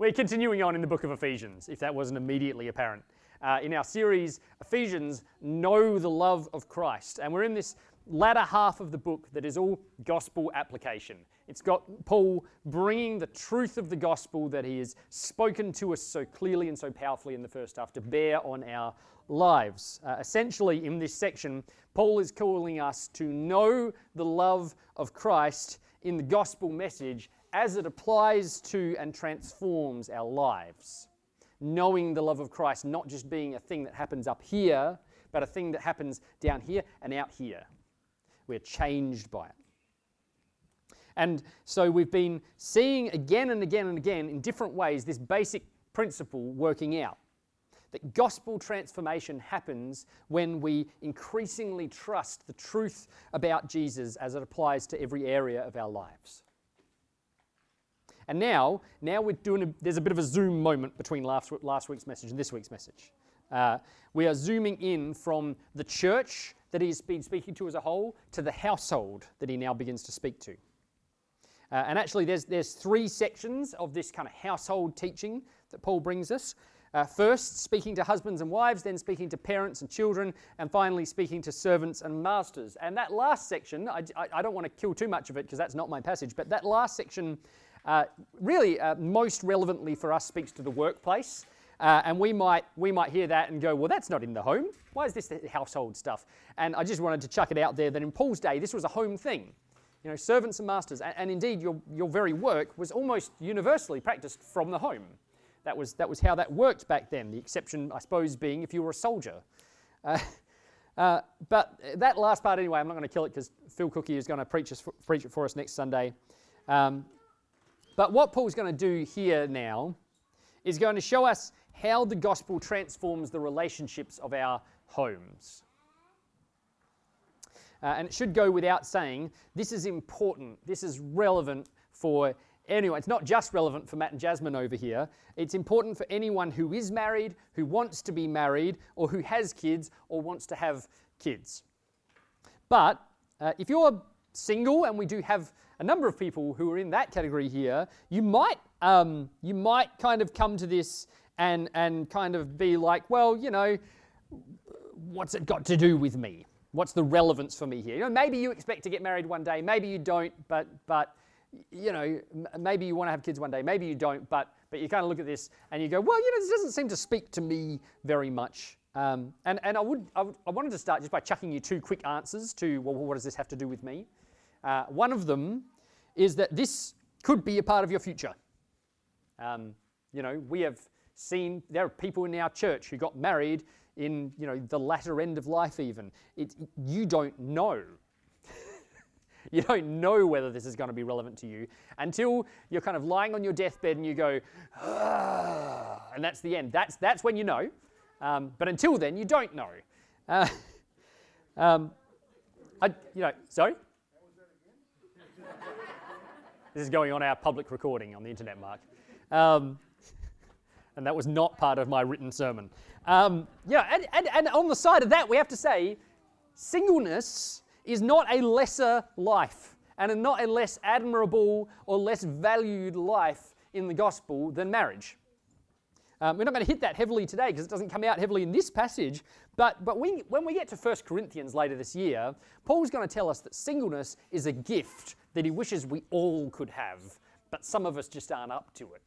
We're continuing on in the book of Ephesians, if that wasn't immediately apparent. Uh, in our series, Ephesians Know the Love of Christ. And we're in this latter half of the book that is all gospel application. It's got Paul bringing the truth of the gospel that he has spoken to us so clearly and so powerfully in the first half to bear on our lives. Uh, essentially, in this section, Paul is calling us to know the love of Christ in the gospel message as it applies to and transforms our lives. Knowing the love of Christ not just being a thing that happens up here, but a thing that happens down here and out here. We're changed by it. And so we've been seeing again and again and again in different ways this basic principle working out that gospel transformation happens when we increasingly trust the truth about Jesus as it applies to every area of our lives. And now, now we're doing a, there's a bit of a zoom moment between last, last week's message and this week's message. Uh, we are zooming in from the church that he's been speaking to as a whole to the household that he now begins to speak to. Uh, and actually, there's, there's three sections of this kind of household teaching that Paul brings us. Uh, first, speaking to husbands and wives, then speaking to parents and children, and finally speaking to servants and masters. And that last section, I, I, I don't want to kill too much of it because that's not my passage, but that last section, uh, really uh, most relevantly for us, speaks to the workplace. Uh, and we might, we might hear that and go, well, that's not in the home. Why is this household stuff? And I just wanted to chuck it out there that in Paul's day, this was a home thing. You know, servants and masters, and, and indeed your, your very work was almost universally practiced from the home. That was, that was how that worked back then, the exception, I suppose, being if you were a soldier. Uh, uh, but that last part, anyway, I'm not going to kill it because Phil Cookie is going to preach, preach it for us next Sunday. Um, but what Paul's going to do here now is going to show us how the gospel transforms the relationships of our homes. Uh, and it should go without saying, this is important, this is relevant for anyone. It's not just relevant for Matt and Jasmine over here, it's important for anyone who is married, who wants to be married, or who has kids, or wants to have kids. But uh, if you're single, and we do have a number of people who are in that category here, you might, um, you might kind of come to this and, and kind of be like, well, you know, what's it got to do with me? What's the relevance for me here? You know, maybe you expect to get married one day, maybe you don't, but but you know, maybe you want to have kids one day, maybe you don't, but but you kind of look at this and you go, well, you know, this doesn't seem to speak to me very much. Um, and and I would, I would, I wanted to start just by chucking you two quick answers to well, what does this have to do with me? Uh, one of them is that this could be a part of your future. Um, you know, we have seen there are people in our church who got married in you know the latter end of life even. It, you don't know. You don't know whether this is going to be relevant to you until you're kind of lying on your deathbed and you go ah, and that's the end. That's that's when you know. Um, but until then you don't know. Uh, um, I, you know sorry this is going on our public recording on the internet mark um, and that was not part of my written sermon. Um, yeah, and, and, and on the side of that, we have to say singleness is not a lesser life and not a less admirable or less valued life in the gospel than marriage. Um, we're not going to hit that heavily today because it doesn't come out heavily in this passage. But, but we, when we get to 1 Corinthians later this year, Paul's going to tell us that singleness is a gift that he wishes we all could have, but some of us just aren't up to it.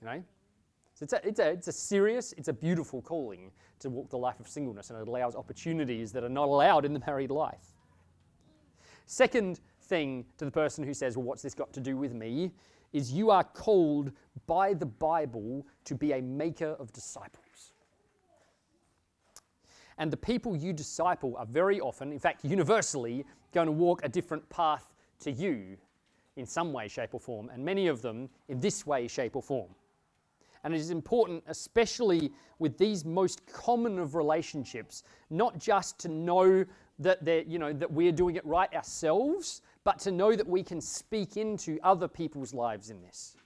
You know? So it's a, it's, a, it's a serious, it's a beautiful calling to walk the life of singleness, and it allows opportunities that are not allowed in the married life. Second thing to the person who says, Well, what's this got to do with me? is you are called by the Bible to be a maker of disciples. And the people you disciple are very often, in fact, universally, going to walk a different path to you in some way, shape, or form, and many of them in this way, shape, or form. And it is important, especially with these most common of relationships, not just to know that, they're, you know, that we're doing it right ourselves, but to know that we can speak into other people's lives in this.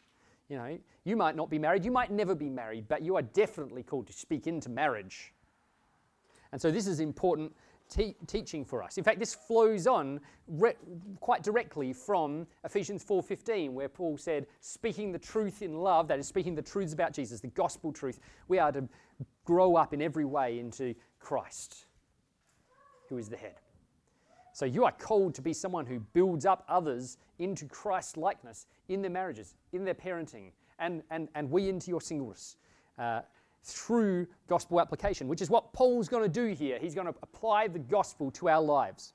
You know, you might not be married, you might never be married, but you are definitely called to speak into marriage. And so this is important te- teaching for us. In fact, this flows on re- quite directly from Ephesians 4:15, where Paul said, "Speaking the truth in love, that is, speaking the truths about Jesus, the gospel truth, we are to grow up in every way into Christ, who is the head." So you are called to be someone who builds up others into Christ likeness in their marriages, in their parenting, and, and, and we into your singleness. Uh, through gospel application, which is what Paul's going to do here. He's going to apply the gospel to our lives.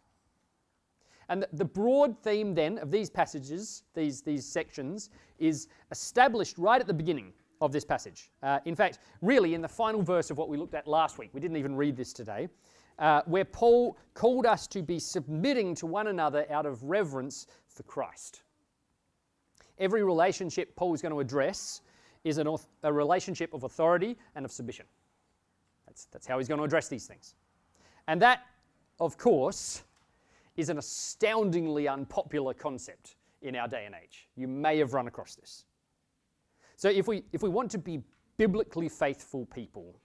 And the, broad theme then of these passages, these, these sections, is established right at the beginning of this passage. Uh, in fact, really in the final verse of what we looked at last week, we didn't even read this today, uh, where Paul called us to be submitting to one another out of reverence for Christ. Every relationship Paul's going to address is a relationship of authority and of submission. That's, that's how he's going to address these things. And that, of course, is an astoundingly unpopular concept in our day and age. You may have run across this. So, if we, if we want to be biblically faithful people,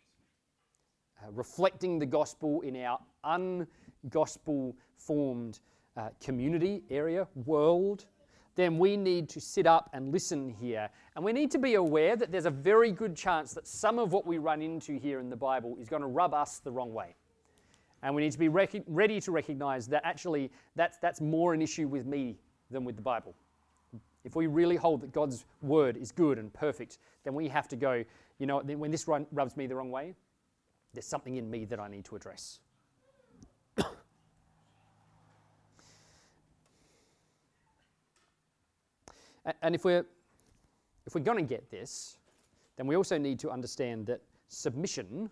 uh, reflecting the gospel in our ungospel formed uh, community, area, world, then we need to sit up and listen here. And we need to be aware that there's a very good chance that some of what we run into here in the Bible is going to rub us the wrong way. And we need to be rec- ready to recognize that actually that's, that's more an issue with me than with the Bible. If we really hold that God's word is good and perfect, then we have to go, you know, when this rubs me the wrong way, there's something in me that I need to address. And if we're, if we're going to get this, then we also need to understand that submission,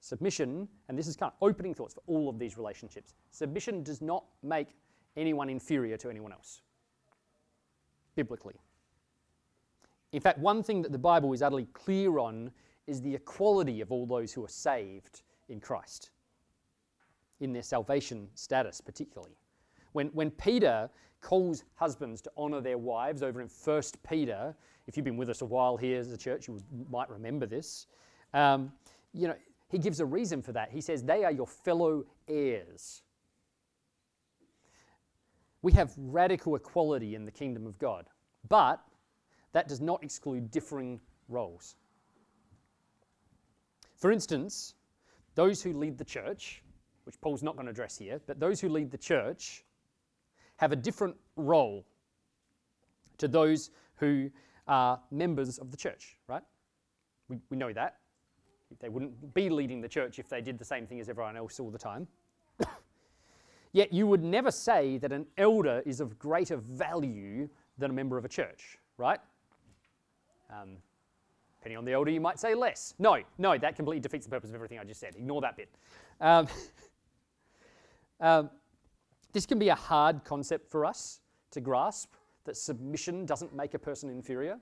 submission, and this is kind of opening thoughts for all of these relationships, submission does not make anyone inferior to anyone else, biblically. In fact, one thing that the Bible is utterly clear on is the equality of all those who are saved in Christ, in their salvation status, particularly. When, when Peter calls husbands to honor their wives over in 1 Peter. If you've been with us a while here as a church, you might remember this. Um, you know, he gives a reason for that. He says, They are your fellow heirs. We have radical equality in the kingdom of God, but that does not exclude differing roles. For instance, those who lead the church, which Paul's not going to address here, but those who lead the church have a different role to those who are members of the church, right? We, we know that. They wouldn't be leading the church if they did the same thing as everyone else all the time. Yet you would never say that an elder is of greater value than a member of a church, right? Um, depending on the elder, you might say less. No, no, that completely defeats the purpose of everything I just said. Ignore that bit. Um, um, this can be a hard concept for us to grasp that submission doesn't make a person inferior.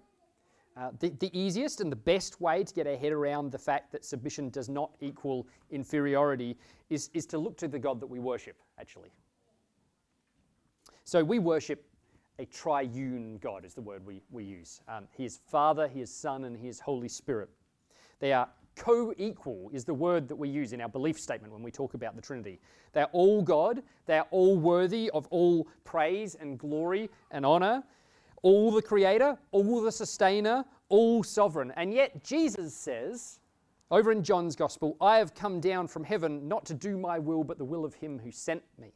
Uh, the, the easiest and the best way to get our head around the fact that submission does not equal inferiority is, is to look to the God that we worship, actually. So we worship a triune God, is the word we, we use. Um, he is Father, He is Son, and He is Holy Spirit. They are co equal is the word that we use in our belief statement when we talk about the Trinity. They're all God, they're all worthy of all praise and glory and honor, all the creator, all the sustainer, all sovereign. And yet Jesus says, over in John's Gospel, I have come down from heaven not to do my will, but the will of him who sent me.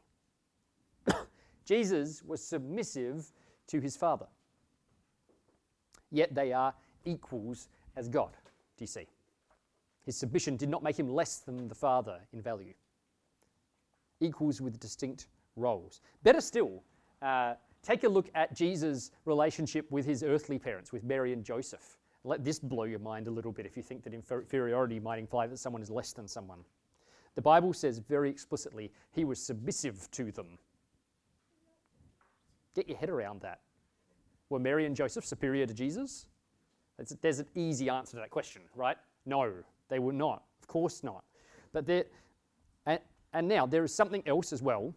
Jesus was submissive to his Father. Yet they are equals as God. Do you see? His submission did not make him less than the Father in value. Equals with distinct roles. Better still, uh, take a look at Jesus' relationship with his earthly parents, with Mary and Joseph. Let this blow your mind a little bit if you think that inferiority might imply that someone is less than someone. The Bible says very explicitly he was submissive to them. Get your head around that. Were Mary and Joseph superior to Jesus? There's an easy answer to that question, right? No. They were not. Of course not. But there, and, and now there is something else as well.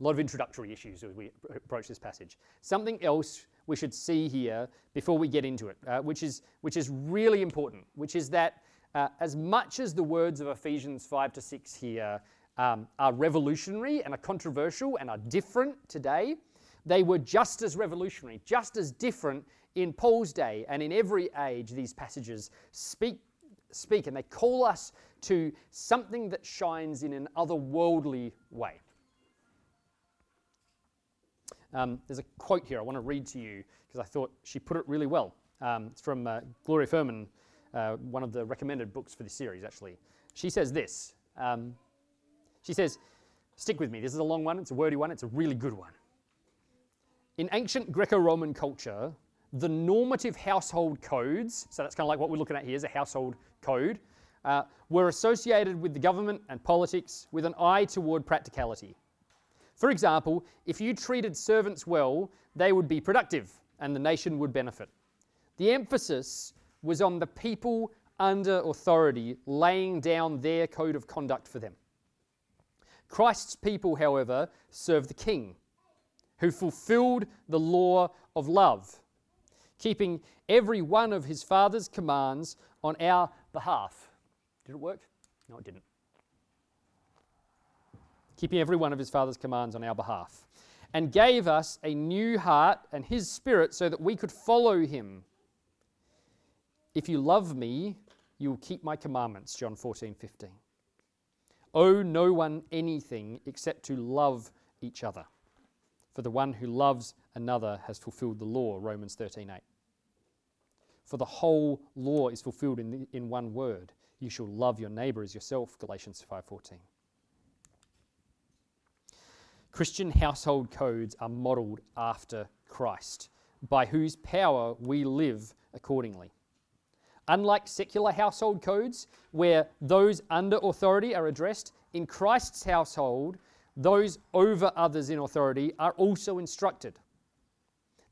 A lot of introductory issues as we approach this passage. Something else we should see here before we get into it, uh, which, is, which is really important, which is that uh, as much as the words of Ephesians 5 to 6 here um, are revolutionary and are controversial and are different today, they were just as revolutionary, just as different in Paul's day and in every age. These passages speak, speak and they call us to something that shines in an otherworldly way. Um, there's a quote here I want to read to you because I thought she put it really well. Um, it's from uh, Gloria Furman, uh, one of the recommended books for this series, actually. She says this. Um, she says, Stick with me. This is a long one, it's a wordy one, it's a really good one. In ancient Greco Roman culture, the normative household codes, so that's kind of like what we're looking at here is a household code, uh, were associated with the government and politics with an eye toward practicality. For example, if you treated servants well, they would be productive and the nation would benefit. The emphasis was on the people under authority laying down their code of conduct for them. Christ's people, however, serve the King, who fulfilled the law of love, keeping every one of his Father's commands on our behalf. Did it work? No, it didn't. Keeping every one of his Father's commands on our behalf, and gave us a new heart and his spirit so that we could follow him. If you love me, you will keep my commandments, John 14, 15. Owe no one anything except to love each other. For the one who loves another has fulfilled the law, Romans 13, 8. For the whole law is fulfilled in, the, in one word you shall love your neighbor as yourself, Galatians 5:14. Christian household codes are modeled after Christ, by whose power we live accordingly. Unlike secular household codes, where those under authority are addressed, in Christ's household, those over others in authority are also instructed.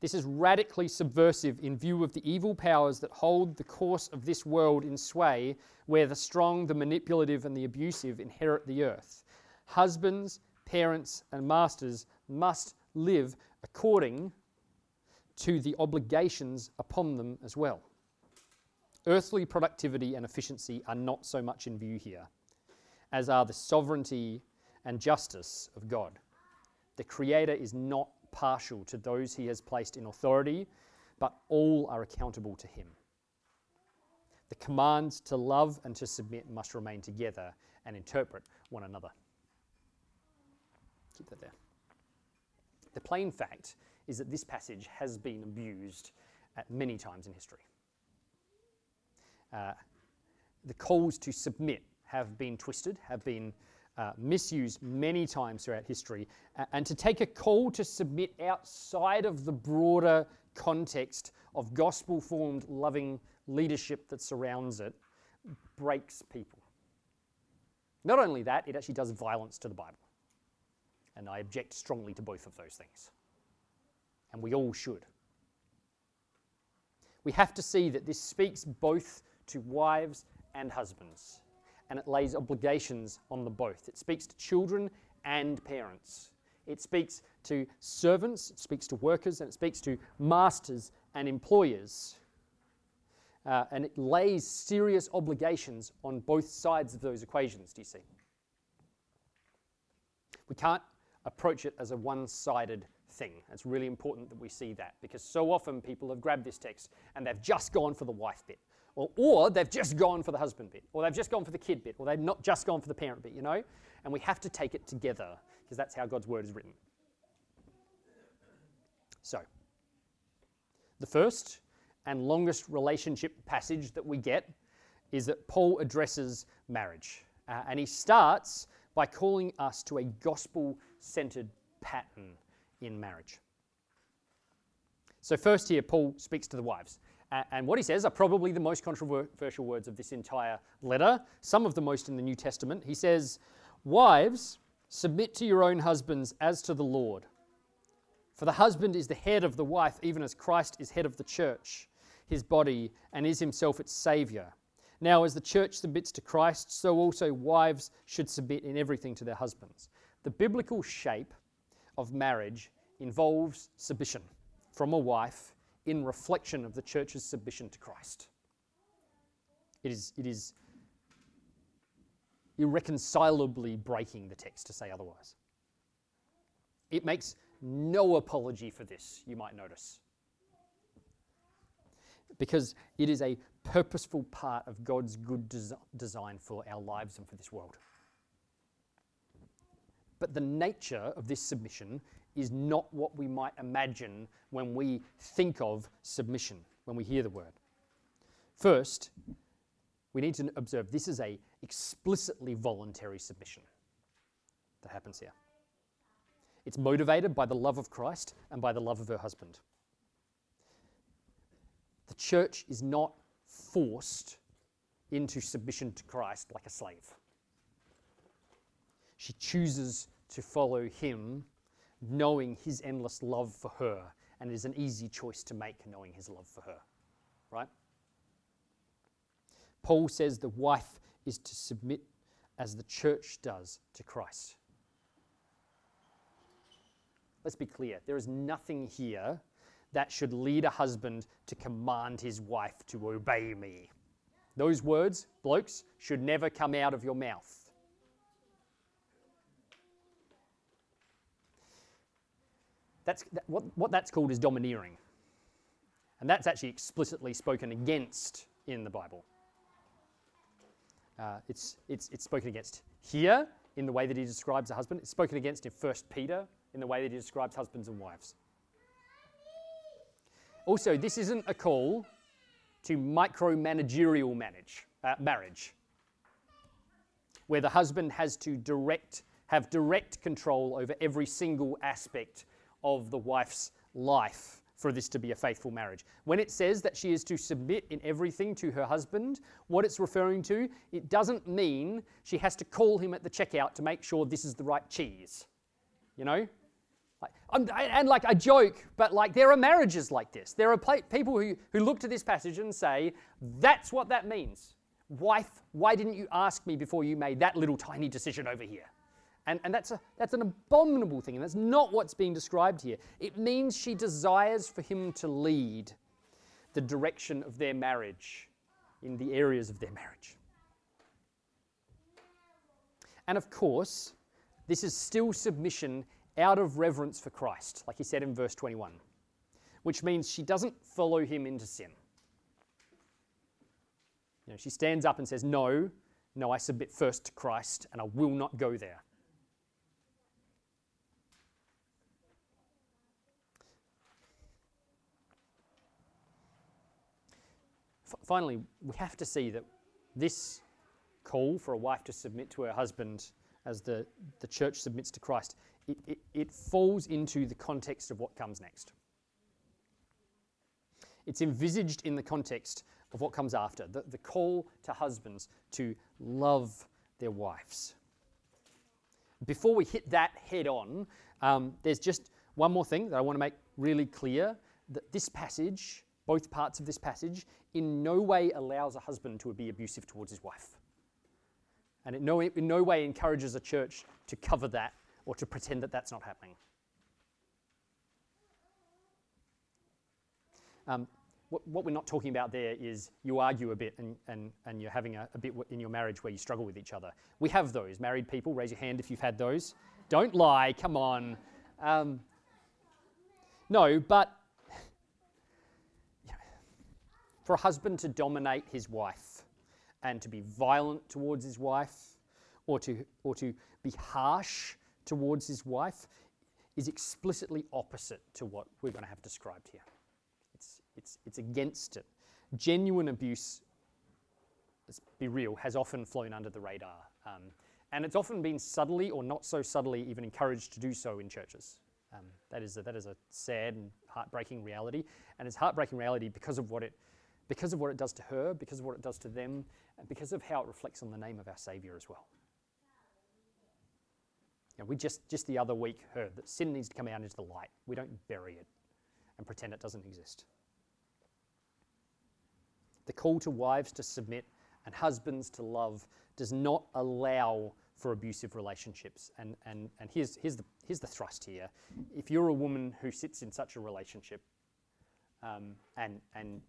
This is radically subversive in view of the evil powers that hold the course of this world in sway, where the strong, the manipulative, and the abusive inherit the earth. Husbands, parents, and masters must live according to the obligations upon them as well. Earthly productivity and efficiency are not so much in view here, as are the sovereignty and justice of God. The Creator is not partial to those he has placed in authority, but all are accountable to him. The commands to love and to submit must remain together and interpret one another. Keep that there. The plain fact is that this passage has been abused at many times in history. Uh, the calls to submit have been twisted, have been uh, misused many times throughout history. And to take a call to submit outside of the broader context of gospel formed, loving leadership that surrounds it breaks people. Not only that, it actually does violence to the Bible. And I object strongly to both of those things. And we all should. We have to see that this speaks both to wives and husbands, and it lays obligations on the both. It speaks to children and parents. It speaks to servants, it speaks to workers, and it speaks to masters and employers. Uh, and it lays serious obligations on both sides of those equations, do you see? We can't approach it as a one sided thing. It's really important that we see that because so often people have grabbed this text and they've just gone for the wife bit, or, or they've just gone for the husband bit, or they've just gone for the kid bit, or they've not just gone for the parent bit, you know? And we have to take it together because that's how God's word is written. So, the first and longest relationship passage that we get is that Paul addresses marriage. Uh, and he starts by calling us to a gospel centered pattern in marriage. So, first here, Paul speaks to the wives. And what he says are probably the most controversial words of this entire letter, some of the most in the New Testament. He says, Wives, submit to your own husbands as to the Lord. For the husband is the head of the wife, even as Christ is head of the church, his body, and is himself its Saviour. Now, as the church submits to Christ, so also wives should submit in everything to their husbands. The biblical shape of marriage involves submission from a wife in reflection of the church's submission to Christ. It is, it is, irreconcilably breaking the text to say otherwise. It makes no apology for this, you might notice. Because it is a purposeful part of God's good des- design for our lives and for this world. But the nature of this submission is not what we might imagine when we think of submission, when we hear the word. First, we need to observe this is a explicitly voluntary submission that happens here. It's motivated by the love of Christ and by the love of her husband. The church is not forced into submission to Christ like a slave. She chooses to follow him, knowing his endless love for her, and it is an easy choice to make knowing his love for her. Right? Paul says the wife is to submit as the church does to Christ. Let's be clear there is nothing here that should lead a husband to command his wife to obey me. Those words, blokes, should never come out of your mouth. That's, that, what, what that's called is domineering. And that's actually explicitly spoken against in the Bible. Uh, it's, it's, it's spoken against here in the way that he describes a husband. It's spoken against in 1 Peter in the way that he describes husbands and wives. Also, this isn't a call to micromanagerial manage, uh, marriage, where the husband has to direct, have direct control over every single aspect of the wife's life for this to be a faithful marriage. When it says that she is to submit in everything to her husband, what it's referring to, it doesn't mean she has to call him at the checkout to make sure this is the right cheese. You know? Like, and like I joke, but like there are marriages like this. There are people who, who look to this passage and say, that's what that means. Wife, why didn't you ask me before you made that little tiny decision over here? And, and that's, a, that's an abominable thing, and that's not what's being described here. It means she desires for him to lead the direction of their marriage in the areas of their marriage. And of course, this is still submission out of reverence for Christ, like he said in verse 21, which means she doesn't follow him into sin. You know, she stands up and says, No, no, I submit first to Christ and I will not go there. Finally, we have to see that this call for a wife to submit to her husband as the, the church submits to Christ, it, it, it falls into the context of what comes next. It's envisaged in the context of what comes after the, the call to husbands to love their wives. Before we hit that head on, um, there's just one more thing that I want to make really clear that this passage both parts of this passage, in no way allows a husband to be abusive towards his wife. And in no, in no way encourages a church to cover that or to pretend that that's not happening. Um, what, what, we're not talking about there is you argue a bit and, and, and you're having a, a bit in your marriage where you struggle with each other. We have those. Married people, raise your hand if you've had those. Don't lie, come on. Um, no, but for a husband to dominate his wife and to be violent towards his wife or to, or to be harsh towards his wife is explicitly opposite to what we're going to have described here. It's, it's, it's against it. Genuine abuse, let's be real, has often flown under the radar. Um, and it's often been subtly or not so subtly even encouraged to do so in churches. Um, that, is a, that is a sad and heartbreaking reality. And it's heartbreaking reality because of what it because of what it does to her, because of what it does to them, and because of how it reflects on the name of our Saviour as well. You know, we just, just the other week heard that sin needs to come out into the light. We don't bury it and pretend it doesn't exist. The call to wives to submit and husbands to love does not allow for abusive relationships. And, and, and here's, here's, the, here's the thrust here. If you're a woman who sits in such a relationship um, and, and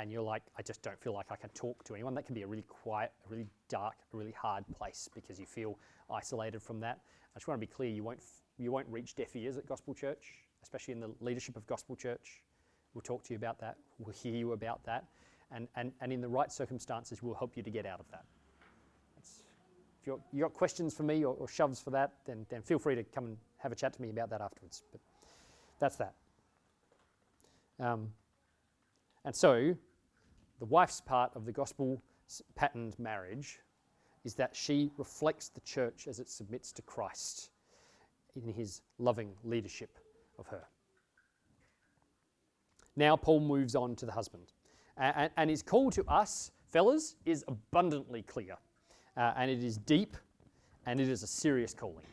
and you're like, I just don't feel like I can talk to anyone. That can be a really quiet, a really dark, a really hard place because you feel isolated from that. I just want to be clear you won't, you won't reach deaf ears at Gospel Church, especially in the leadership of Gospel Church. We'll talk to you about that, we'll hear you about that, and, and, and in the right circumstances, we'll help you to get out of that. That's, if you've you got questions for me or, or shoves for that, then, then feel free to come and have a chat to me about that afterwards. But that's that. Um, and so, the wife's part of the gospel patterned marriage is that she reflects the church as it submits to Christ in his loving leadership of her. Now, Paul moves on to the husband. And, his call to us, fellas, is abundantly clear. Uh, and it is deep and it is a serious calling.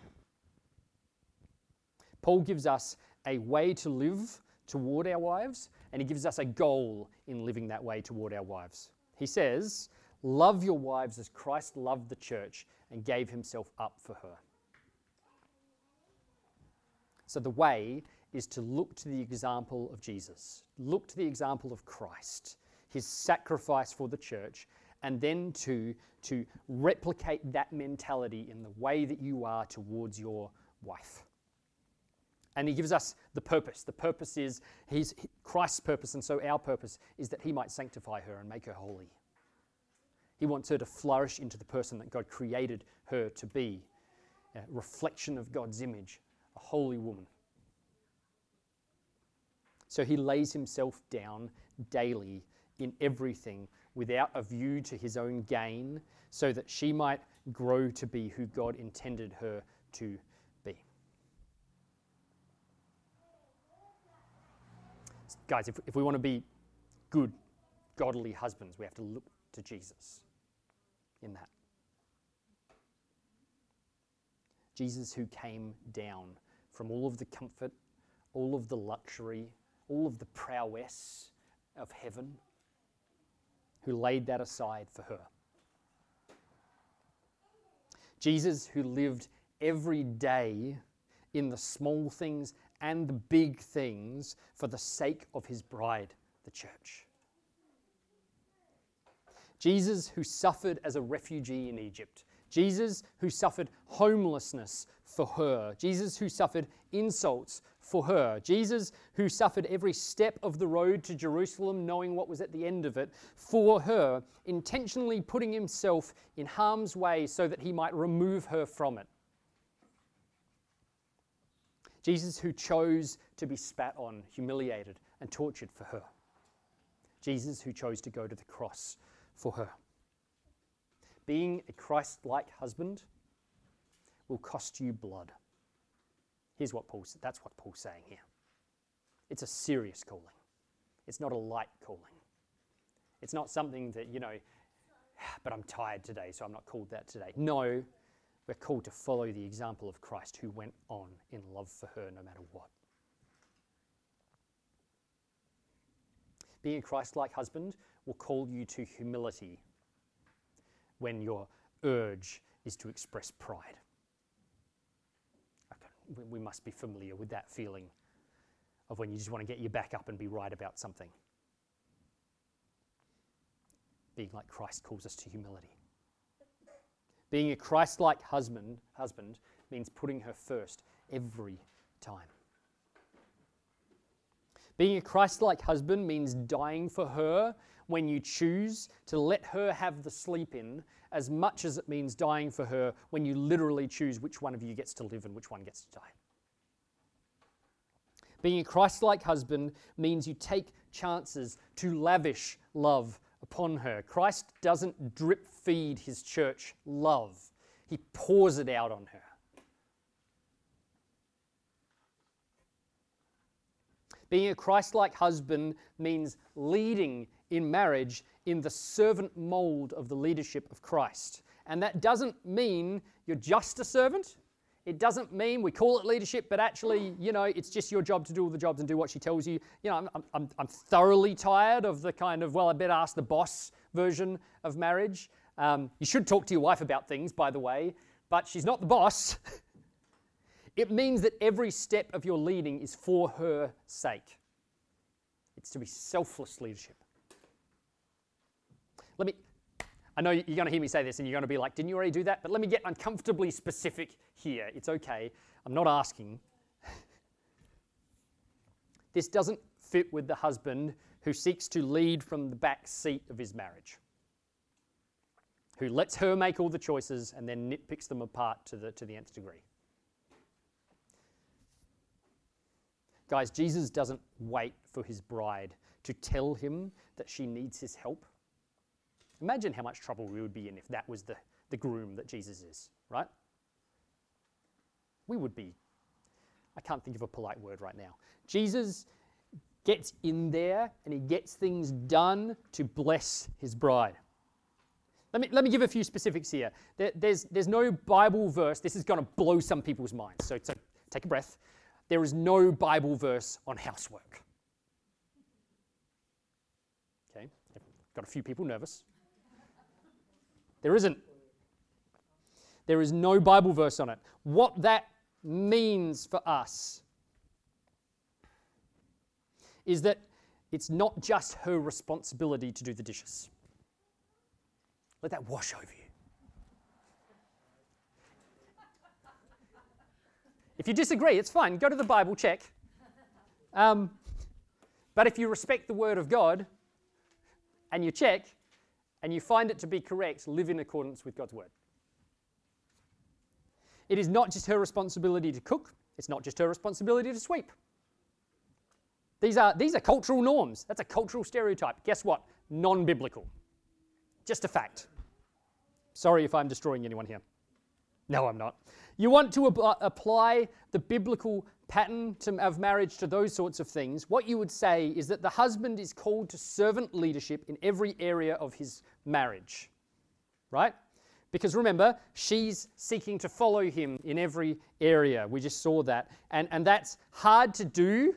Paul gives us a way to live toward our wives, and he gives us a goal in living that way toward our wives. He says, Love your wives as Christ loved the church and gave himself up for her. So the way is to look to the example of Jesus, look to the example of Christ, his sacrifice for the church, and then to, to replicate that mentality in the way that you are towards your wife. And he gives us the purpose. The purpose is he's, Christ's purpose, and so our purpose is that he might sanctify her and make her holy. He wants her to flourish into the person that God created her to be a reflection of God's image, a holy woman. So he lays himself down daily in everything without a view to his own gain, so that she might grow to be who God intended her to guys, if, if we want to be good, godly husbands, we have to look to Jesus in that. Jesus, who came down from all of the comfort, all of the luxury, all of the prowess of heaven, who laid that aside for her. Jesus, who lived every day in the small things and the big things for the sake of his bride, the church. Jesus, who suffered as a refugee in Egypt. Jesus, who suffered homelessness for her. Jesus, who suffered insults for her. Jesus, who suffered every step of the road to Jerusalem, knowing what was at the end of it, for her, intentionally putting himself in harm's way so that he might remove her from it. Jesus, who chose to be spat on, humiliated, and tortured for her. Jesus, who chose to go to the cross for her. Being a Christ like husband will cost you blood. Here's what Paul that's what Paul's saying here. It's a serious calling. It's not a light calling. It's not something that, you know, ah, but I'm tired today, so I'm not called that today. No, we're called to follow the example of Christ who went on in love for her no matter what. Being a Christ like husband will call you to humility when your urge is to express pride. Okay, we must be familiar with that feeling of when you just want to get your back up and be right about something. Being like Christ calls us to humility. Being a Christ like husband, husband means putting her first every time. Being a Christ like husband means dying for her when you choose to let her have the sleep in, as much as it means dying for her when you literally choose which one of you gets to live and which one gets to die. Being a Christ like husband means you take chances to lavish love upon her. Christ doesn't drip feed his church love, he pours it out on her. Being a Christ like husband means leading in marriage in the servant mold of the leadership of Christ. And that doesn't mean you're just a servant. It doesn't mean we call it leadership, but actually, you know, it's just your job to do all the jobs and do what she tells you. You know, I'm, I'm, I'm thoroughly tired of the kind of, well, I better ask the boss version of marriage. Um, you should talk to your wife about things, by the way, but she's not the boss. it means that every step of your leading is for her sake. It's to be selfless leadership. let me, I know you're going to hear me say this and you're going to be like, didn't you already do that? But let me get uncomfortably specific here. It's okay. I'm not asking. this doesn't fit with the husband who seeks to lead from the back seat of his marriage, who lets her make all the choices and then nitpicks them apart to the, to the nth degree. Guys, Jesus doesn't wait for his bride to tell him that she needs his help. Imagine how much trouble we would be in if that was the, the groom that Jesus is, right? We would be, I can't think of a polite word right now. Jesus gets in there and he gets things done to bless his bride. Let me, let me give a few specifics here. There, there's, there's no Bible verse, this is going to blow some people's minds, so, so take a breath. There is no Bible verse on housework. Okay, got a few people nervous. There isn't. There is no Bible verse on it. What that means for us is that it's not just her responsibility to do the dishes. Let that wash over you. If you disagree, it's fine. Go to the Bible, check. Um, but if you respect the Word of God and you check and you find it to be correct, live in accordance with God's Word. It is not just her responsibility to cook, it's not just her responsibility to sweep. These are, these are cultural norms. That's a cultural stereotype. Guess what? Non biblical. Just a fact. Sorry if I'm destroying anyone here. No, I'm not. You want to ab- apply the biblical pattern to, of marriage to those sorts of things. What you would say is that the husband is called to servant leadership in every area of his marriage. Right? Because remember, she's seeking to follow him in every area. We just saw that. And, and that's hard to do.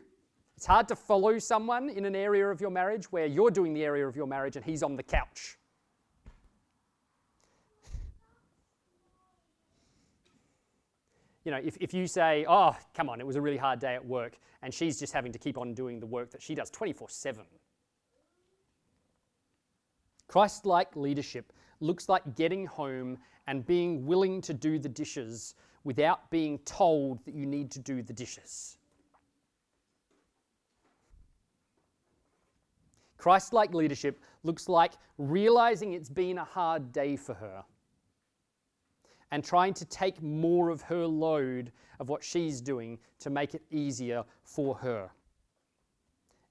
It's hard to follow someone in an area of your marriage where you're doing the area of your marriage and he's on the couch. you know, if, if you say, oh, come on, it was a really hard day at work, and she's just having to keep on doing the work that she does 24 7. Christ like leadership looks like getting home and being willing to do the dishes without being told that you need to do the dishes. Christ like leadership looks like realizing it's been a hard day for her and trying to take more of her load of what she's doing to make it easier for her,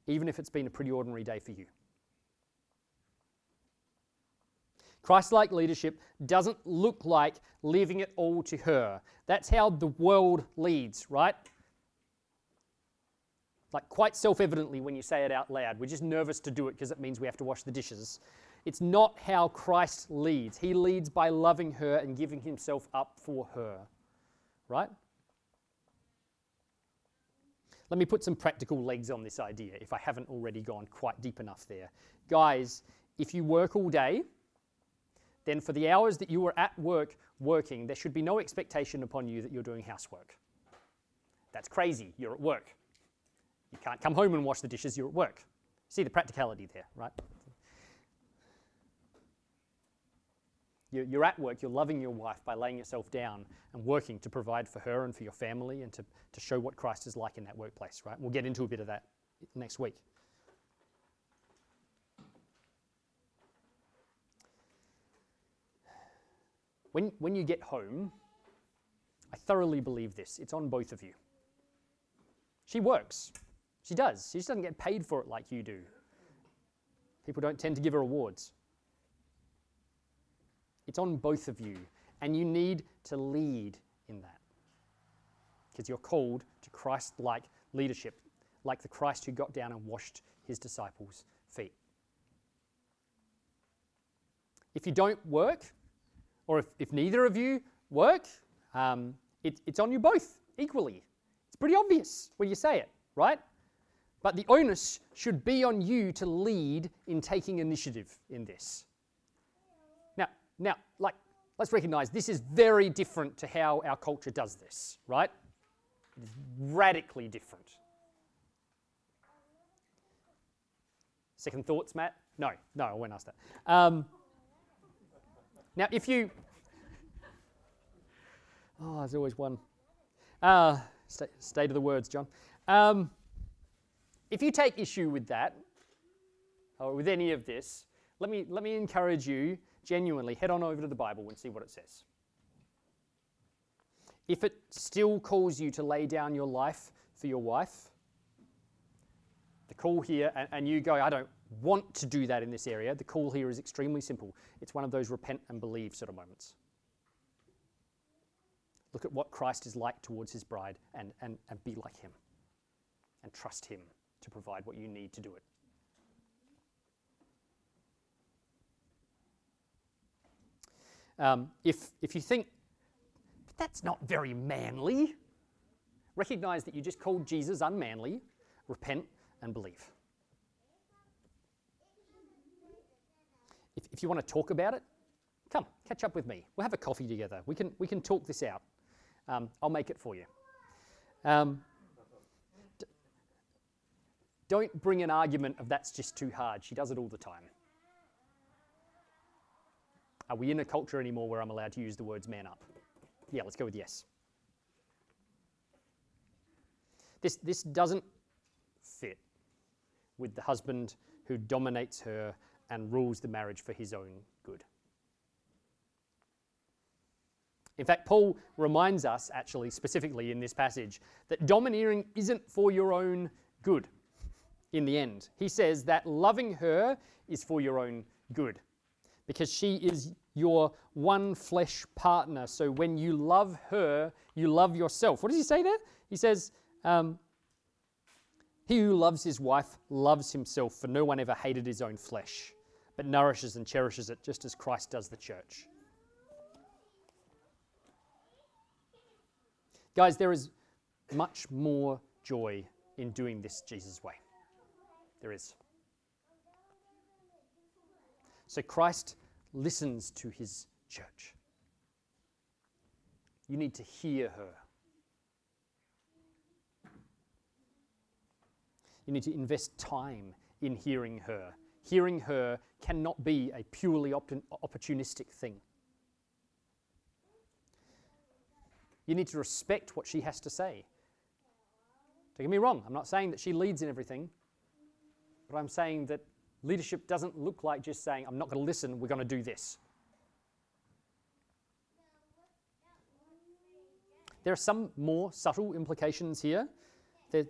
even if it's been a pretty ordinary day for you. Christ like leadership doesn't look like leaving it all to her. That's how the world leads, right? Like, quite self evidently when you say it out loud. We're just nervous to do it because it means we have to wash the dishes. It's not how Christ leads. He leads by loving her and giving himself up for her. Right? Let me put some practical legs on this idea if I haven't already gone quite deep enough there. Guys, if you work all day, then for the hours that you are at work working, there should be no expectation upon you that you're doing housework. That's crazy. You're at work. You can't come home and wash the dishes, you're at work. See the practicality there, right? You're at work, you're loving your wife by laying yourself down and working to provide for her and for your family and to, to show what Christ is like in that workplace, right? We'll get into a bit of that next week. When, when you get home, I thoroughly believe this. It's on both of you. She works. She does. She just doesn't get paid for it like you do. People don't tend to give her awards. It's on both of you, and you need to lead in that. Because you're called to Christ like leadership, like the Christ who got down and washed his disciples' feet. If you don't work, or if, if neither of you work, um, it, it's on you both equally. It's pretty obvious when you say it, right? But the onus should be on you to lead in taking initiative in this. Now, now, like, let's recognize this is very different to how our culture does this, right? It is radically different. Second thoughts, Matt? No, no, I won't ask that. Um, Now, if you. Oh, there's always one. Uh, stay, stay to the words, John. Um, if you take issue with that, or with any of this, let me, let me encourage you genuinely head on over to the Bible and see what it says. If it still calls you to lay down your life for your wife, the call here, and, and you go, I don't want to do that in this area, the call here is extremely simple. It's one of those repent and believe sort of moments. Look at what Christ is like towards his bride and, and, and be like him and trust him to provide what you need to do it. Um, if, if you think that's not very manly, recognize that you just called Jesus unmanly, repent and believe. If, if you want to talk about it, come, catch up with me. We'll have a coffee together. We can, we can talk this out. Um, I'll make it for you. Um, d- don't bring an argument of that's just too hard. She does it all the time. Are we in a culture anymore where I'm allowed to use the words man up? Yeah, let's go with yes. This, this doesn't fit with the husband who dominates her and rules the marriage for his own good. In fact, Paul reminds us, actually, specifically in this passage, that domineering isn't for your own good in the end. He says that loving her is for your own good because she is your one flesh partner. So when you love her, you love yourself. What does he say there? He says, um, He who loves his wife loves himself, for no one ever hated his own flesh, but nourishes and cherishes it just as Christ does the church. Guys, there is much more joy in doing this Jesus' way. There is. So Christ listens to his church. You need to hear her. You need to invest time in hearing her. Hearing her cannot be a purely opportunistic thing. You need to respect what she has to say. Don't get me wrong, I'm not saying that she leads in everything, but I'm saying that leadership doesn't look like just saying, I'm not going to listen, we're going to do this. There are some more subtle implications here. There,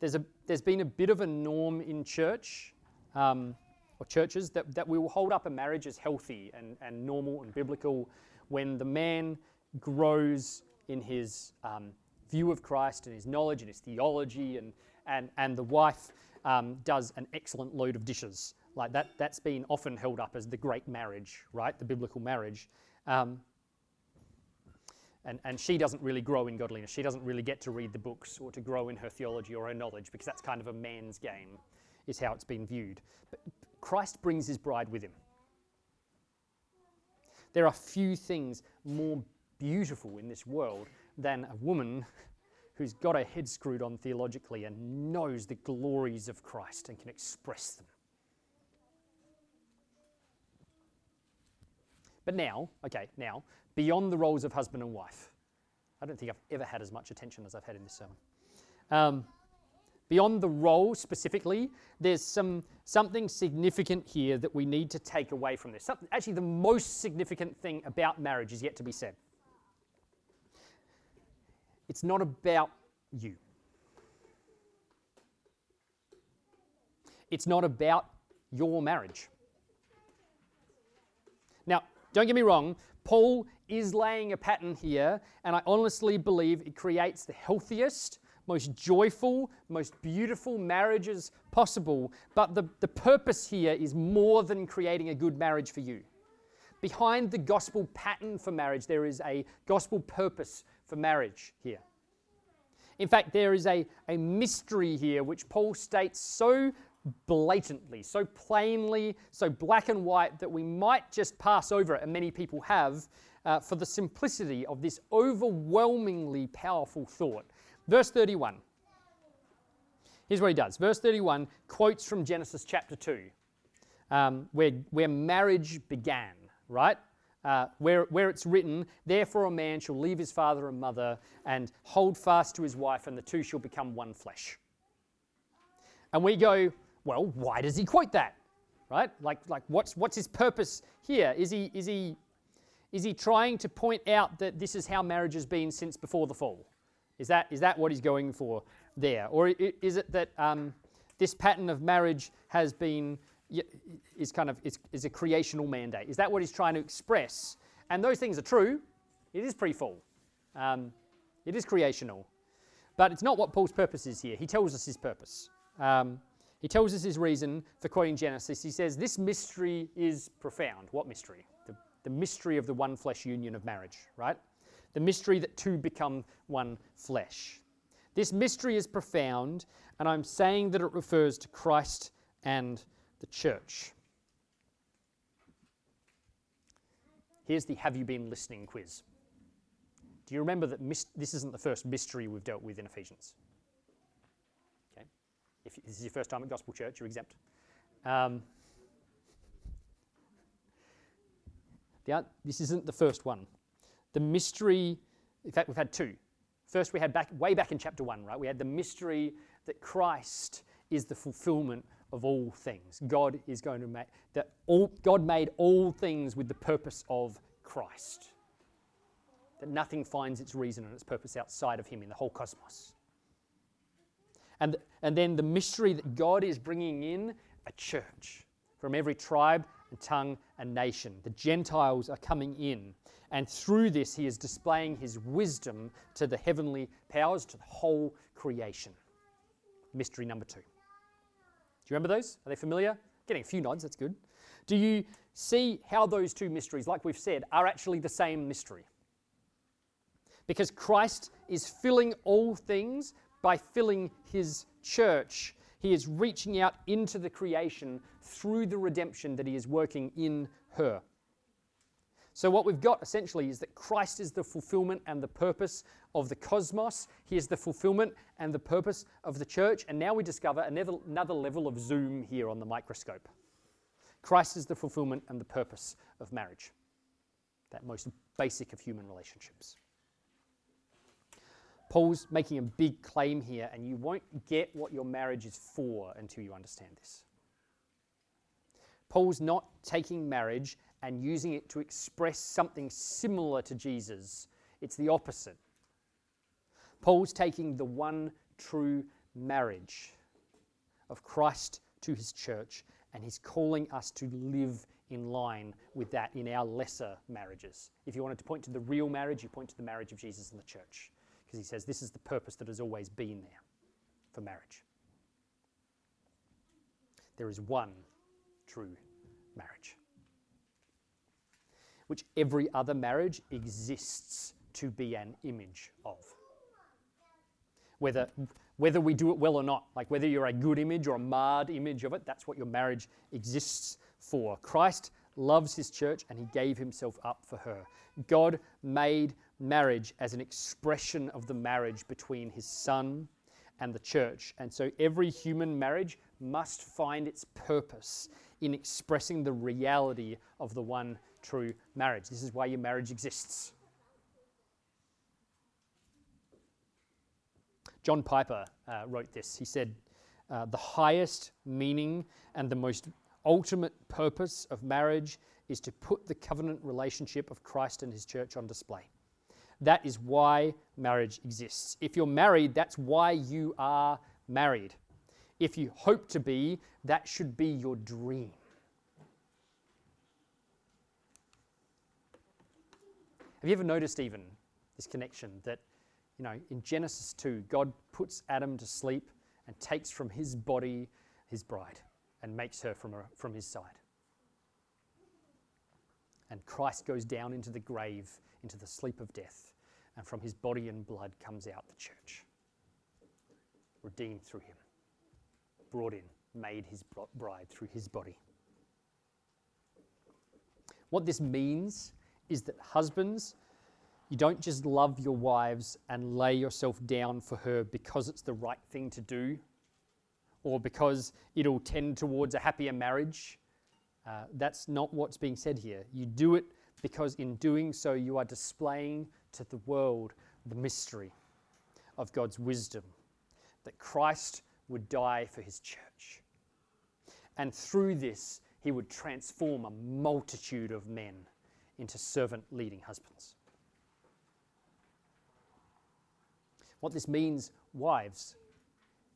there's, a, there's been a bit of a norm in church um, or churches that, that we will hold up a marriage as healthy and, and normal and biblical when the man grows in his um, view of Christ and his knowledge and his theology, and, and, and the wife um, does an excellent load of dishes. Like that, that's been often held up as the great marriage, right? The biblical marriage. Um, and, and she doesn't really grow in godliness. She doesn't really get to read the books or to grow in her theology or her knowledge because that's kind of a man's game, is how it's been viewed. But Christ brings his bride with him. There are few things more beautiful in this world than a woman who's got her head screwed on theologically and knows the glories of Christ and can express them. But now, okay, now, beyond the roles of husband and wife, I don't think I've ever had as much attention as I've had in this sermon. Um, beyond the role specifically, there's some, something significant here that we need to take away from this. Something, actually, the most significant thing about marriage is yet to be said. It's not about you. It's not about your marriage. Now, don't get me wrong, Paul is laying a pattern here, and I honestly believe it creates the healthiest, most joyful, most beautiful marriages possible. But the, the purpose here is more than creating a good marriage for you. Behind the gospel pattern for marriage, there is a gospel purpose for marriage here. In fact, there is a, a mystery here which Paul states so blatantly, so plainly, so black and white that we might just pass over it, and many people have, uh, for the simplicity of this overwhelmingly powerful thought. Verse 31. Here's what he does. Verse 31 quotes from Genesis chapter 2, um, where, where marriage began right? Uh, where, where it's written, Therefore a man shall leave his father and mother and hold fast to his wife, and the two shall become one flesh. And we go, Well, why does he quote that? Right? Like, like what's, what's his purpose here? Is he, is, he, is he trying to point out that this is how marriage has been since before the fall? Is that, is that what he's going for there? Or is it that um, this pattern of marriage has been is kind of is, is a creational mandate. Is that what he's trying to express? And those things are true. It is pre-fall. Um, it is creational. But it's not what Paul's purpose is here. He tells us his purpose. Um, he tells us his reason for quoting Genesis. He says, This mystery is profound. What mystery? The, mystery of the one flesh union of marriage, right? The mystery that two become one flesh. This mystery is profound, and I'm saying that it refers to Christ and the church. Here's the Have You Been Listening quiz. Do you remember that mis- this isn't the first mystery we've dealt with in Ephesians? Okay. If this is your first time at Gospel Church, you're exempt. Um, the, this isn't the first one. The mystery, in fact, we've had two. First, we had back way back in chapter one, right? We had the mystery that Christ is the fulfillment of all things. God is going to make that all God made all things with the purpose of Christ. That nothing finds its reason and its purpose outside of him in the whole cosmos. And, and then the mystery that God is bringing in a church from every tribe and tongue and nation. The Gentiles are coming in. And through this, he is displaying his wisdom to the heavenly powers, to the whole creation. Mystery number two. Do you remember those? Are they familiar? Getting a few nods, that's good. Do you see how those two mysteries, like we've said, are actually the same mystery? Because Christ is filling all things by filling his church. He is reaching out into the creation through the redemption that he is working in her. So, what we've got essentially is that Christ is the fulfillment and the purpose of the cosmos. He is the fulfillment and the purpose of the church. And now we discover another, another level of zoom here on the microscope. Christ is the fulfillment and the purpose of marriage, that most basic of human relationships. Paul's making a big claim here, and you won't get what your marriage is for until you understand this. Paul's not taking marriage and using it to express something similar to Jesus. It's the opposite. Paul's taking the one true marriage of Christ to his church and he's calling us to live in line with that in our lesser marriages. If you wanted to point to the real marriage, you point to the marriage of Jesus and the church because he says this is the purpose that has always been there for marriage. There is one true marriage which every other marriage exists to be an image of. Whether, whether we do it well or not, like whether you're a good image or a marred image of it, that's what your marriage exists for. Christ loves his church and he gave himself up for her. God made marriage as an expression of the marriage between his son and the church. And so every human marriage must find its purpose in expressing the reality of the one true marriage. This is why your marriage exists. John Piper uh, wrote this. He said, uh, The highest meaning and the most ultimate purpose of marriage is to put the covenant relationship of Christ and his church on display. That is why marriage exists. If you're married, that's why you are married. If you hope to be, that should be your dream. Have you ever noticed even this connection that, you know, in Genesis 2, God puts Adam to sleep and takes from his body his bride and makes her from, her, from his side. And Christ goes down into the grave, into the sleep of death, and from his body and blood comes out the church, redeemed through him, brought in, made his bride through his body. What this means is that husbands, you don't just love your wives and lay yourself down for her because it's the right thing to do or because it'll tend towards a happier marriage. Uh, that's not what's being said here. You do it because in doing so, you are displaying to the world the mystery of God's wisdom that Christ would die for his church. And through this, he would transform a multitude of men into servant leading husbands. What this means, wives,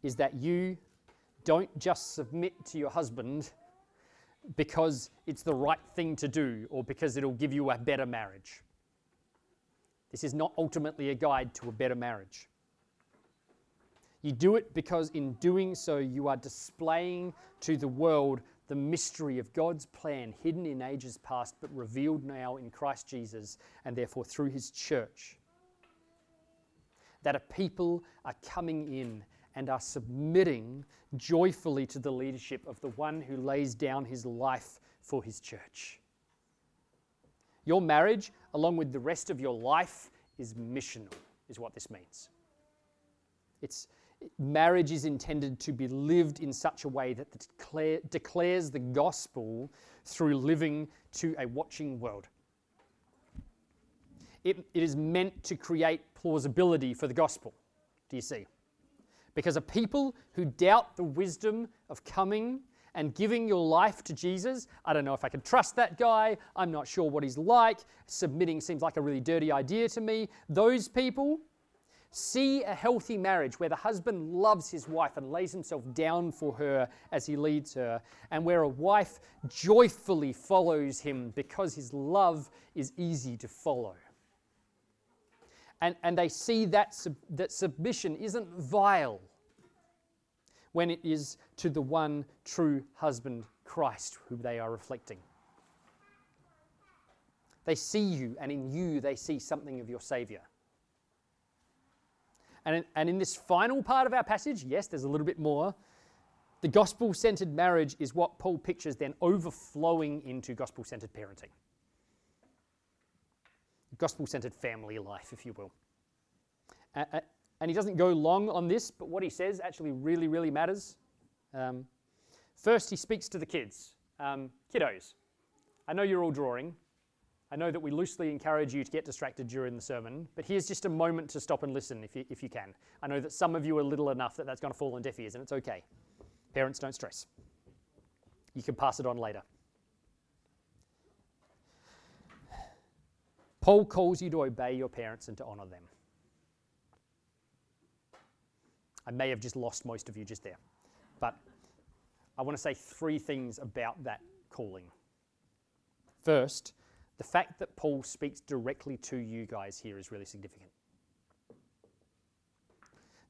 is that you don't just submit to your husband because it's the right thing to do or because it'll give you a better marriage. This is not ultimately a guide to a better marriage. You do it because in doing so, you are displaying to the world the mystery of God's plan hidden in ages past but revealed now in Christ Jesus and therefore through his church that a people are coming in and are submitting joyfully to the leadership of the one who lays down his life for his church. Your marriage, along with the rest of your life, is missional, is what this means. It's, marriage is intended to be lived in such a way that declare, declares the gospel through living to a watching world it, it is meant to create plausibility for the gospel. Do you see? Because a people who doubt the wisdom of coming and giving your life to Jesus, I don't know if I can trust that guy, I'm not sure what he's like, submitting seems like a really dirty idea to me. Those people see a healthy marriage where the husband loves his wife and lays himself down for her as he leads her, and where a wife joyfully follows him because his love is easy to follow. And, and they see that, sub, that submission isn't vile when it is to the one true husband, Christ, whom they are reflecting. They see you, and in you, they see something of your Savior. And in, and in this final part of our passage, yes, there's a little bit more. The gospel centered marriage is what Paul pictures then overflowing into gospel centered parenting gospel centered family life, if you will. And he doesn't go long on this, but what he says actually really, really matters. Um, first, he speaks to the kids. Um, kiddos, I know you're all drawing. I know that we loosely encourage you to get distracted during the sermon, but here's just a moment to stop and listen if you, if you can. I know that some of you are little enough that that's going to fall on deaf ears, and it's okay. Parents, don't stress. You can pass it on later. Paul calls you to obey your parents and to honor them. I may have just lost most of you just there. But I want to say three things about that calling. First, the fact that Paul speaks directly to you guys here is really significant.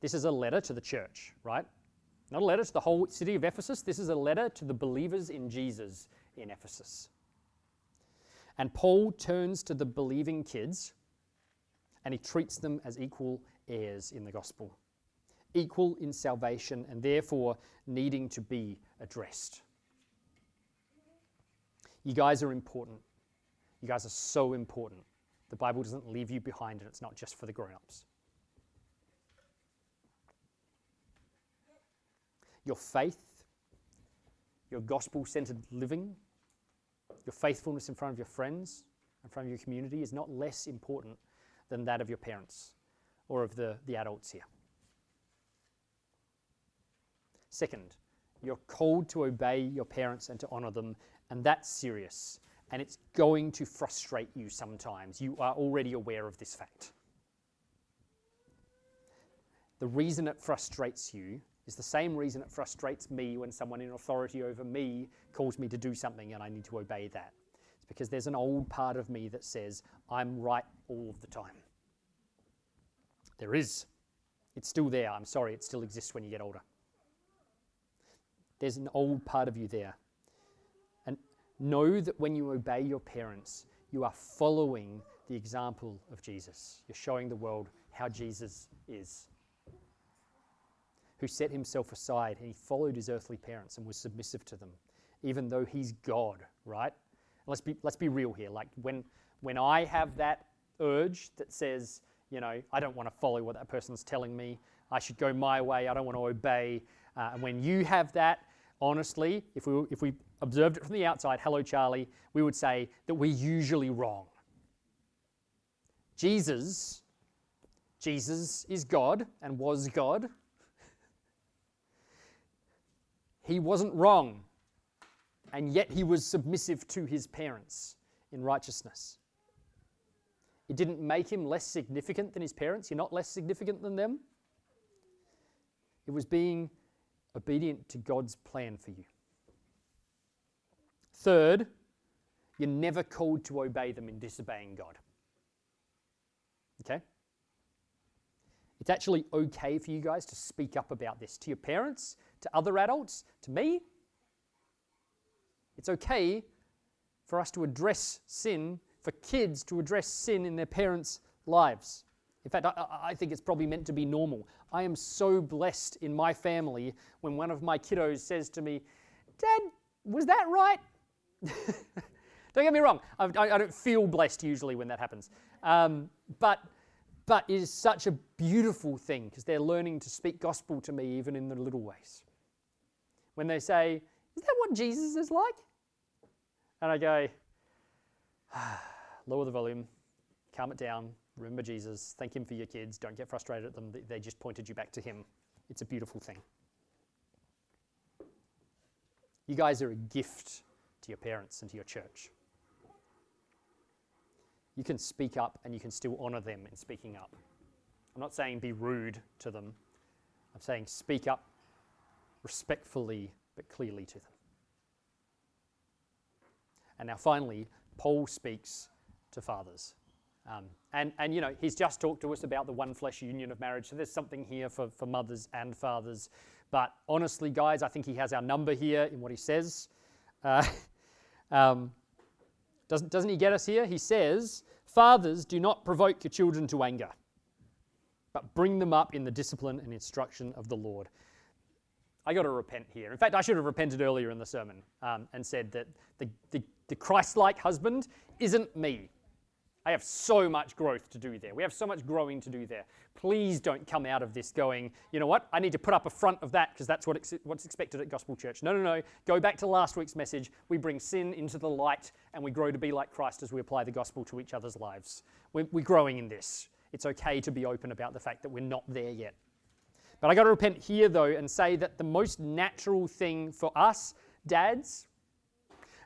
This is a letter to the church, right? Not a letter to the whole city of Ephesus. This is a letter to the believers in Jesus in Ephesus. And Paul turns to the believing kids and he treats them as equal heirs in the gospel, equal in salvation, and therefore needing to be addressed. You guys are important. You guys are so important. The Bible doesn't leave you behind, and it's not just for the grown ups. Your faith, your gospel centered living, your faithfulness in front of your friends, in front of your community, is not less important than that of your parents or of the, the adults here. Second, you're called to obey your parents and to honor them, and that's serious. And it's going to frustrate you sometimes. You are already aware of this fact. The reason it frustrates you is the same reason it frustrates me when someone in authority over me calls me to do something and I need to obey that. It's because there's an old part of me that says, I'm right all of the time. There is. It's still there. I'm sorry, it still exists when you get older. There's an old part of you there. And know that when you obey your parents, you are following the example of Jesus. You're showing the world how Jesus is who set himself aside and he followed his earthly parents and was submissive to them, even though he's God, right? Let's be, let's be real here. Like when, when I have that urge that says, you know, I don't want to follow what that person's telling me, I should go my way, I don't want to obey. Uh, and when you have that, honestly, if we, if we observed it from the outside, hello, Charlie, we would say that we're usually wrong. Jesus, Jesus is God and was God. He wasn't wrong, and yet he was submissive to his parents in righteousness. It didn't make him less significant than his parents. You're not less significant than them. It was being obedient to God's plan for you. Third, you're never called to obey them in disobeying God. Okay? It's actually okay for you guys to speak up about this to your parents, to other adults, to me. It's okay for us to address sin, for kids to address sin in their parents' lives. In fact, I, I, think it's probably meant to be normal. I am so blessed in my family when one of my kiddos says to me, Dad, was that right? don't get me wrong, I, I, don't feel blessed usually when that happens. Um, but, but it is such a beautiful thing because they're learning to speak gospel to me even in the little ways. When they say, Is that what Jesus is like? And I go, lower the volume, calm it down, remember Jesus, thank Him for your kids, don't get frustrated at them, they just pointed you back to Him. It's a beautiful thing. You guys are a gift to your parents and to your church. You can speak up and you can still honor them in speaking up. I'm not saying be rude to them, I'm saying speak up respectfully but clearly to them. And now, finally, Paul speaks to fathers. Um, and, and, you know, he's just talked to us about the one flesh union of marriage. So there's something here for, for mothers and fathers. But honestly, guys, I think he has our number here in what he says. Uh, um, doesn't, doesn't he get us here? He says, Fathers, do not provoke your children to anger, but bring them up in the discipline and instruction of the Lord. I got to repent here. In fact, I should have repented earlier in the sermon um, and said that the, the, the Christ like husband isn't me. I have so much growth to do there. We have so much growing to do there. Please don't come out of this going, you know what, I need to put up a front of that because that's what ex- what's expected at Gospel Church. No, no, no. Go back to last week's message. We bring sin into the light and we grow to be like Christ as we apply the gospel to each other's lives. We're, we're growing in this. It's okay to be open about the fact that we're not there yet. But I got to repent here, though, and say that the most natural thing for us, dads,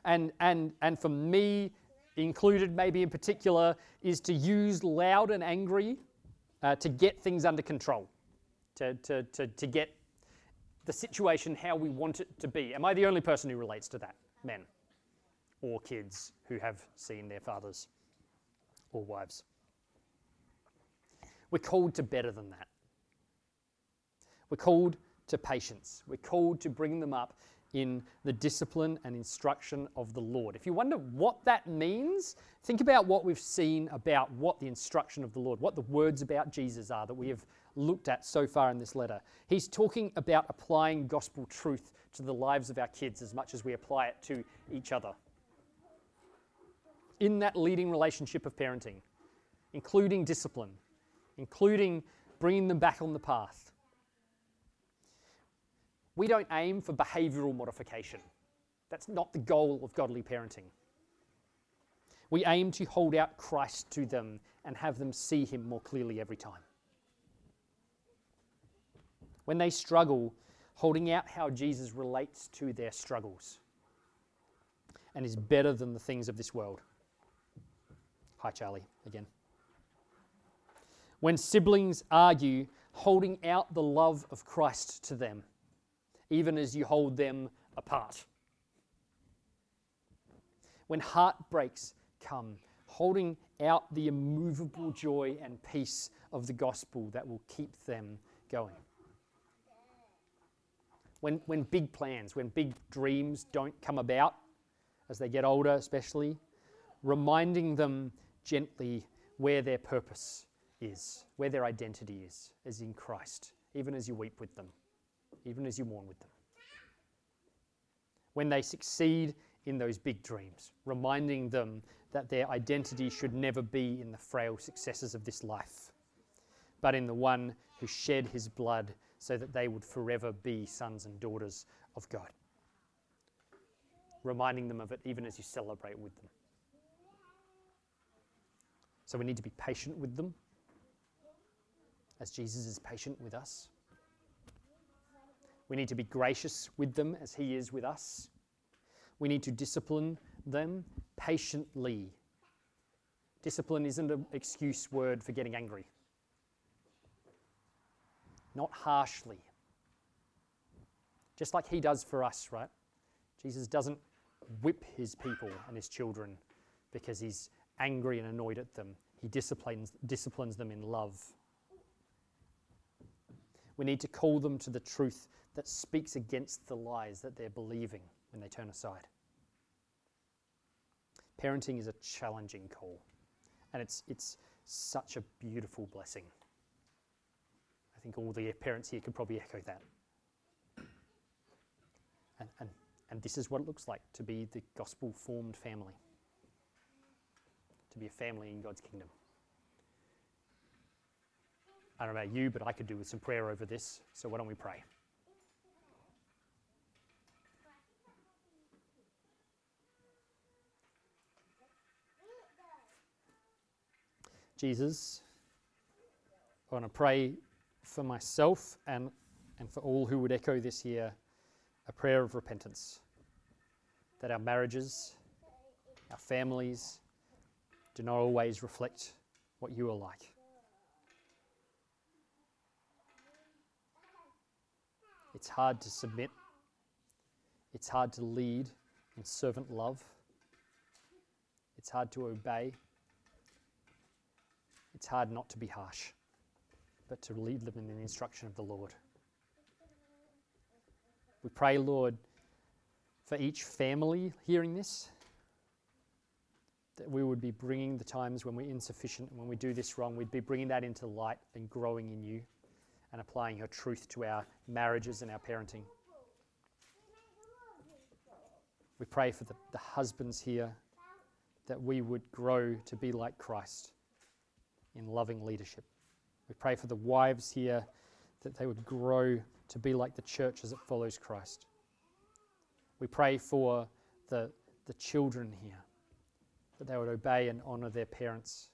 and, and, and for me included, maybe in particular, is to use loud and angry uh, to get things under control, to, to, to, to get the situation how we want it to be. Am I the only person who relates to that? Men or kids who have seen their fathers or wives. We're called to better than that. We're called to patience. We're called to bring them up in the discipline and instruction of the Lord. If you wonder what that means, think about what we've seen about what the instruction of the Lord, what the words about Jesus are that we have looked at so far in this letter. He's talking about applying gospel truth to the lives of our kids as much as we apply it to each other. In that leading relationship of parenting, including discipline, including bringing them back on the path we don't aim for behavioral modification. That's not the goal of godly parenting. We aim to hold out Christ to them and have them see him more clearly every time. When they struggle, holding out how Jesus relates to their struggles and is better than the things of this world. Hi, Charlie, again. When siblings argue, holding out the love of Christ to them even as you hold them apart. When heartbreaks come, holding out the immovable joy and peace of the gospel that will keep them going. When, when big plans, when big dreams don't come about, as they get older especially, reminding them gently where their purpose is, where their identity is, is in Christ, even as you weep with them even as you mourn with them. When they succeed in those big dreams, reminding them that their identity should never be in the frail successes of this life, but in the one who shed his blood so that they would forever be sons and daughters of God. reminding them of it even as you celebrate with them. So we need to be patient with them as Jesus is patient with us. We need to be gracious with them as He is with us. We need to discipline them patiently. Discipline isn't an excuse word for getting angry, not harshly. Just like He does for us, right? Jesus doesn't whip His people and His children because He's angry and annoyed at them. He disciplines, disciplines them in love. We need to call them to the truth that speaks against the lies that they're believing when they turn aside. Parenting is a challenging call, and it's, it's such a beautiful blessing. I think all the parents here could probably echo that. And, and, and this is what it looks like to be the gospel formed family, to be a family in God's kingdom. I don't know about you, but I could do with some prayer over this, so why don't we pray? Jesus, I want to pray for myself and, and for all who would echo this here a prayer of repentance. That our marriages, our families, do not always reflect what you are like. It's hard to submit, it's hard to lead in servant love, it's hard to obey. It's hard not to be harsh, but to lead them in the instruction of the Lord. We pray, Lord, for each family hearing this, that we would be bringing the times when we're insufficient and when we do this wrong, we'd be bringing that into light and growing in you and applying her truth to our marriages and our parenting. We pray for the, the husbands here that we would grow to be like Christ in loving leadership. We pray for the wives here that they would grow to be like the church as it follows Christ. We pray for the, the children here that they would obey and honour their parents.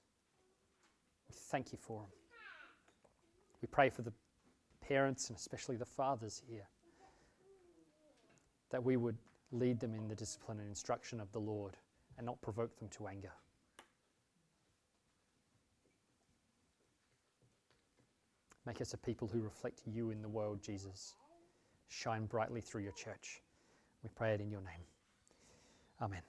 We thank you for them. We pray for the parents and especially the fathers here that we would lead them in the discipline and instruction of the Lord and not provoke them to anger. Make us a people who reflect you in the world, Jesus. Shine brightly through your church. We pray it in your name. Amen.